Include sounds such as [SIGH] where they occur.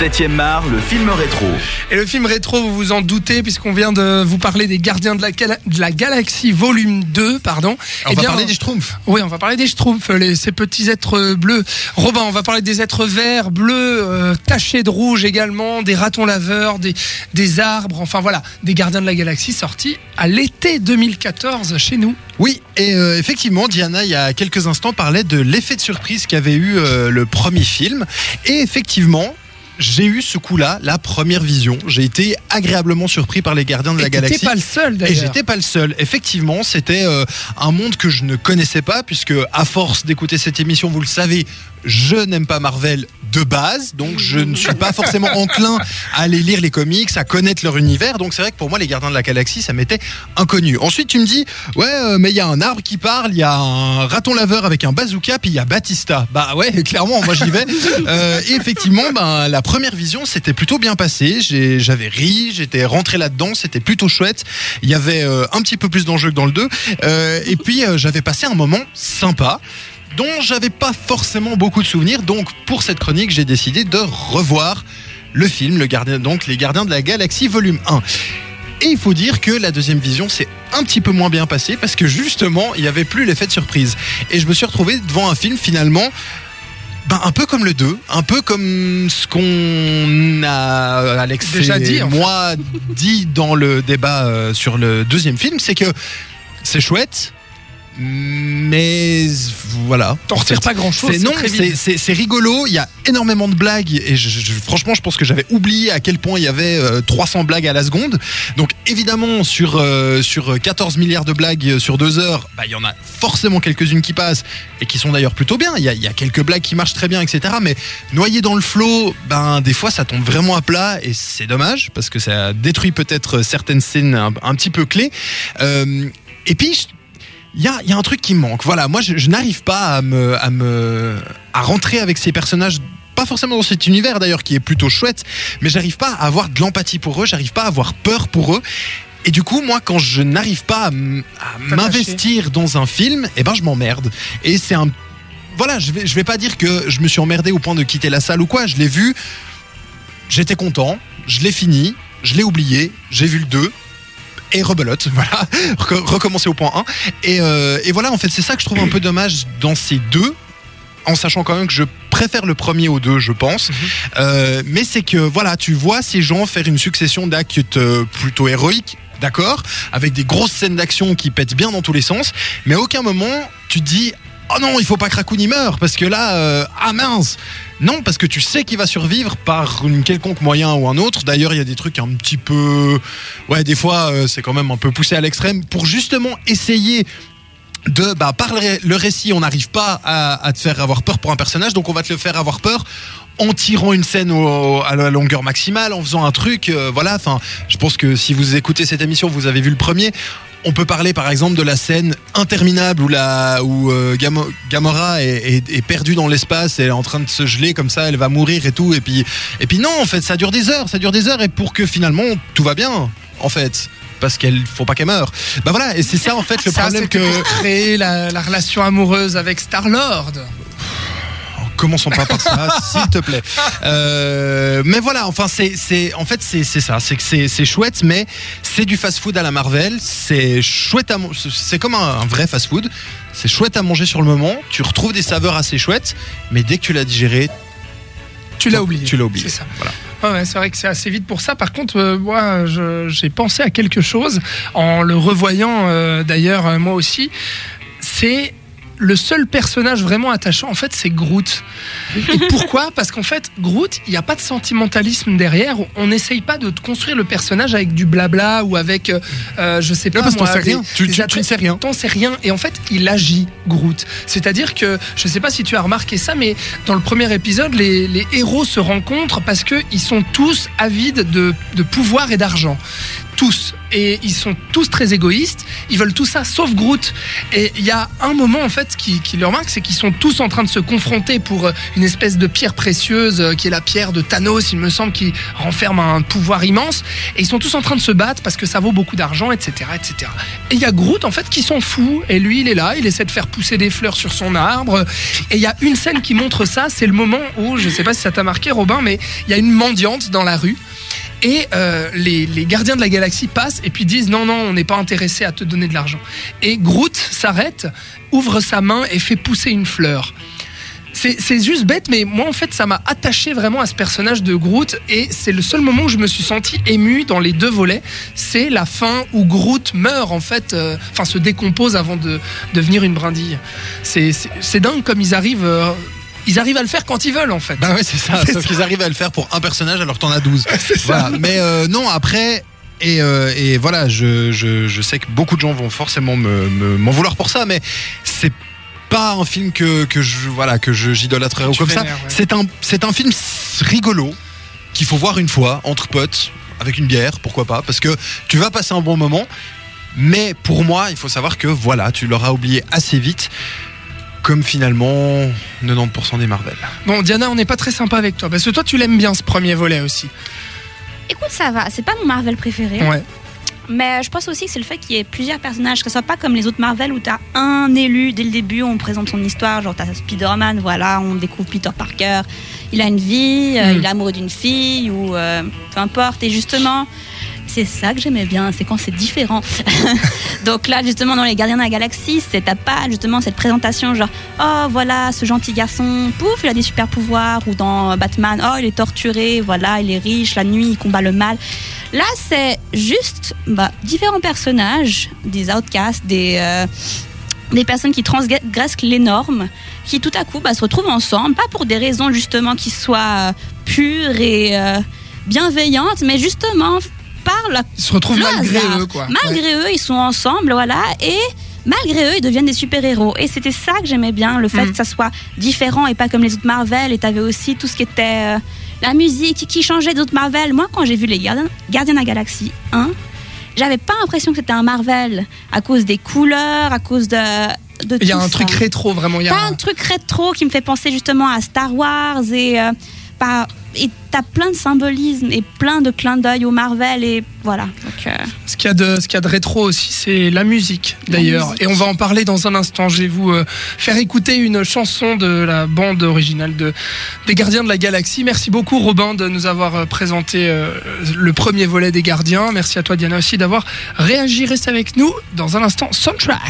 7ème art, le film rétro. Et le film rétro, vous vous en doutez, puisqu'on vient de vous parler des Gardiens de la, Gala- de la Galaxie, volume 2, pardon. On Eh va bien, parler des Schtroumpfs. Oui, on va parler des Schtroumpfs, les- ces petits êtres bleus. Robin, on va parler des êtres verts, bleus, euh, tachés de rouge également, des ratons laveurs, des, des arbres, enfin voilà, des Gardiens de la Galaxie sortis à l'été 2014 chez nous. Oui, et euh, effectivement, Diana, il y a quelques instants, parlait de l'effet de surprise qu'avait eu euh, le premier film. Et effectivement, j'ai eu ce coup-là, la première vision. J'ai été agréablement surpris par les Gardiens de Et la Galaxie. pas le seul Et d'ailleurs. j'étais pas le seul. Effectivement, c'était euh, un monde que je ne connaissais pas, puisque à force d'écouter cette émission, vous le savez, je n'aime pas Marvel de base, donc je ne suis pas forcément enclin à aller lire les comics, à connaître leur univers. Donc c'est vrai que pour moi, les Gardiens de la Galaxie, ça m'était inconnu. Ensuite, tu me dis, ouais, euh, mais il y a un arbre qui parle, il y a un raton laveur avec un bazooka, puis il y a Batista. Bah ouais, [LAUGHS] clairement, moi j'y vais. Euh, et effectivement, ben, la première vision, c'était plutôt bien passé. J'ai- J'avais ri, j'étais rentré là-dedans, c'était plutôt chouette. Il y avait euh, un petit peu plus d'enjeux que dans le 2. Euh, et puis, j'avais passé un moment sympa dont j'avais pas forcément beaucoup de souvenirs. Donc, pour cette chronique, j'ai décidé de revoir le film, le gardien, donc Les Gardiens de la Galaxie, volume 1. Et il faut dire que la deuxième vision s'est un petit peu moins bien passée parce que justement, il n'y avait plus l'effet de surprise. Et je me suis retrouvé devant un film finalement. Ben, un peu comme le 2, un peu comme ce qu'on a, Alex Déjà et dit, moi, dit dans le débat euh, sur le deuxième film, c'est que c'est chouette, mais voilà. T'en En retires pas grand chose. c'est non, c'est- rigolo. Il y a énormément de blagues et je- je- franchement, je pense que j'avais oublié à quel point il y avait euh, 300 blagues à la seconde. Donc évidemment, sur euh, sur 14 milliards de blagues sur deux heures, bah, il y en a forcément quelques-unes qui passent et qui sont d'ailleurs plutôt bien. Il y, a, il y a quelques blagues qui marchent très bien, etc. Mais noyé dans le flot, ben des fois ça tombe vraiment à plat et c'est dommage parce que ça détruit peut-être certaines scènes un, un petit peu clés. Euh, et puis il y a, il y a un truc qui me manque. Voilà, moi je, je n'arrive pas à me, à me à rentrer avec ces personnages. Pas forcément dans cet univers d'ailleurs qui est plutôt chouette, mais j'arrive pas à avoir de l'empathie pour eux, j'arrive pas à avoir peur pour eux. Et du coup, moi, quand je n'arrive pas à m'investir dans un film, eh ben je m'emmerde. Et c'est un voilà, je vais, je vais pas dire que je me suis emmerdé au point de quitter la salle ou quoi. Je l'ai vu, j'étais content, je l'ai fini, je l'ai oublié, j'ai vu le 2 et rebelote, [LAUGHS] voilà, Reco- recommencer au point 1. Et, euh, et voilà, en fait, c'est ça que je trouve un peu dommage dans ces deux, en sachant quand même que je préfère le premier aux deux, je pense. Euh, mais c'est que, voilà, tu vois ces gens faire une succession d'actes euh, plutôt héroïques. D'accord Avec des grosses scènes d'action qui pètent bien dans tous les sens. Mais à aucun moment, tu te dis Oh non, il faut pas que Raccoon y meure parce que là, euh, ah mince Non, parce que tu sais qu'il va survivre par une quelconque moyen ou un autre. D'ailleurs, il y a des trucs un petit peu. Ouais, des fois, euh, c'est quand même un peu poussé à l'extrême pour justement essayer de bah, par le ré- le récit, on n'arrive pas à te faire avoir peur pour un personnage, donc on va te le faire avoir peur en tirant une scène au- à la longueur maximale, en faisant un truc, euh, voilà. Enfin, je pense que si vous écoutez cette émission, vous avez vu le premier. On peut parler par exemple de la scène interminable où, la, où euh, Gamo- Gamora est, est- est perdue dans l'espace, elle est en train de se geler comme ça, elle va mourir et tout. Et puis, et puis non, en fait, ça dure des heures, ça dure des heures, et pour que finalement tout va bien, en fait. Parce qu'il faut pas qu'elle meure. Bah voilà, et c'est ça en fait le Ça, problème que. créer la, la relation amoureuse avec Star Lord. Commençons pas par ça, [LAUGHS] s'il te plaît. Euh, mais voilà, enfin, c'est, c'est, en fait, c'est, c'est ça. C'est que c'est, c'est chouette, mais c'est du fast-food à la Marvel. C'est chouette à, c'est comme un, un vrai fast-food. C'est chouette à manger sur le moment. Tu retrouves des saveurs assez chouettes, mais dès que tu l'as digéré, Tu l'as oublié. tu l'as oublié. C'est ça. Voilà. Ouais, c'est vrai que c'est assez vite pour ça. Par contre, euh, moi, j'ai pensé à quelque chose en le revoyant euh, d'ailleurs moi aussi. C'est le seul personnage vraiment attachant, en fait, c'est Groot. Et [LAUGHS] pourquoi? Parce qu'en fait, Groot, il n'y a pas de sentimentalisme derrière. On n'essaye pas de construire le personnage avec du blabla ou avec, euh, euh, je sais pas, Non, parce moi, sait des- rien. Tu- des tu- ne sais rien. T'en sais rien. Et en fait, il agit, Groot. C'est-à-dire que, je sais pas si tu as remarqué ça, mais dans le premier épisode, les, les héros se rencontrent parce qu'ils sont tous avides de, de pouvoir et d'argent. Tous. Et ils sont tous très égoïstes. Ils veulent tout ça sauf Groot. Et il y a un moment en fait qui, qui le remarque, c'est qu'ils sont tous en train de se confronter pour euh, une espèce de pierre précieuse euh, qui est la pierre de Thanos, il me semble, qui renferme un pouvoir immense. Et ils sont tous en train de se battre parce que ça vaut beaucoup d'argent, etc., etc. Et il y a Groot en fait qui s'en fout. Et lui, il est là, il essaie de faire pousser des fleurs sur son arbre. Et il y a une scène qui montre ça. C'est le moment où, je sais pas si ça t'a marqué, Robin, mais il y a une mendiante dans la rue. Et euh, les, les gardiens de la galaxie passent et puis disent non, non, on n'est pas intéressé à te donner de l'argent. Et Groot s'arrête, ouvre sa main et fait pousser une fleur. C'est juste bête, mais moi en fait ça m'a attaché vraiment à ce personnage de Groot et c'est le seul moment où je me suis senti ému dans les deux volets. C'est la fin où Groot meurt en fait, euh, enfin se décompose avant de devenir une brindille. C'est dingue comme ils arrivent, euh, ils arrivent à le faire quand ils veulent en fait. Bah ouais, c'est ça. [LAUGHS] Sauf qu'ils arrivent à le faire pour un personnage alors que t'en as 12. [LAUGHS] Voilà. Mais euh, non, après. Et, euh, et voilà, je, je, je sais que beaucoup de gens vont forcément me- me- m'en vouloir pour ça, mais c'est pas un film que, que je voilà que j'idolâtrerais ou comme ça. ouais. C'est un c'est un film rigolo qu'il faut voir une fois entre potes avec une bière, pourquoi pas, parce que tu vas passer un bon moment. Mais pour moi, il faut savoir que voilà, tu l'auras oublié assez vite, comme finalement 90% des Marvel. Bon Diana, on n'est pas très sympa avec toi parce que toi tu l'aimes bien ce premier volet aussi. Écoute, ça va. C'est pas mon Marvel préféré. Ouais. Mais je pense aussi que c'est le fait qu'il y ait plusieurs personnages, que ce soit pas comme les autres Marvel où t'as un élu dès le début, on présente son histoire, genre t'as Spider-Man, voilà, on découvre Peter Parker, il a une vie, euh, Mm. il est amoureux d'une fille ou euh, peu importe. Et justement, c'est ça que j'aimais bien, c'est quand c'est différent. [LAUGHS] Donc là, justement, dans les Gardiens de la Galaxie, c'est t'as pas justement cette présentation genre oh voilà ce gentil garçon, pouf, il a des super pouvoirs ou dans Batman, oh il est torturé, voilà, il est riche, la nuit il combat le mal. Là, c'est juste bah, différents personnages, des outcasts, des, euh, des personnes qui transgressent les normes, qui tout à coup bah, se retrouvent ensemble, pas pour des raisons justement qui soient euh, pures et euh, bienveillantes, mais justement par la Ils se retrouvent Le malgré hasard. eux quoi. Malgré eux, ils sont ensemble, voilà, et malgré eux, ils deviennent des super-héros. Et c'était ça que j'aimais bien, le fait Mm. que ça soit différent et pas comme les autres Marvel. Et t'avais aussi tout ce qui était euh, la musique qui changeait d'autres Marvel. Moi, quand j'ai vu les Gardiens, Gardiens de la Galaxie 1, j'avais pas l'impression que c'était un Marvel à cause des couleurs, à cause de. Il y a un ça. truc rétro vraiment. Il y a un truc rétro qui me fait penser justement à Star Wars et euh, pas- et t'as plein de symbolisme et plein de clins d'œil au Marvel et voilà. Donc, euh, Ce qu'il y a de, ce qu'il y a de rétro aussi, c'est la musique d'ailleurs. Et on va en parler dans un instant. Je vais vous euh, faire écouter une chanson de la bande originale de, des Gardiens de la Galaxie. Merci beaucoup Robin de nous avoir euh, présenté euh, le premier volet des Gardiens. Merci à toi Diana aussi d'avoir réagi. Reste avec nous dans un instant. Soundtrack.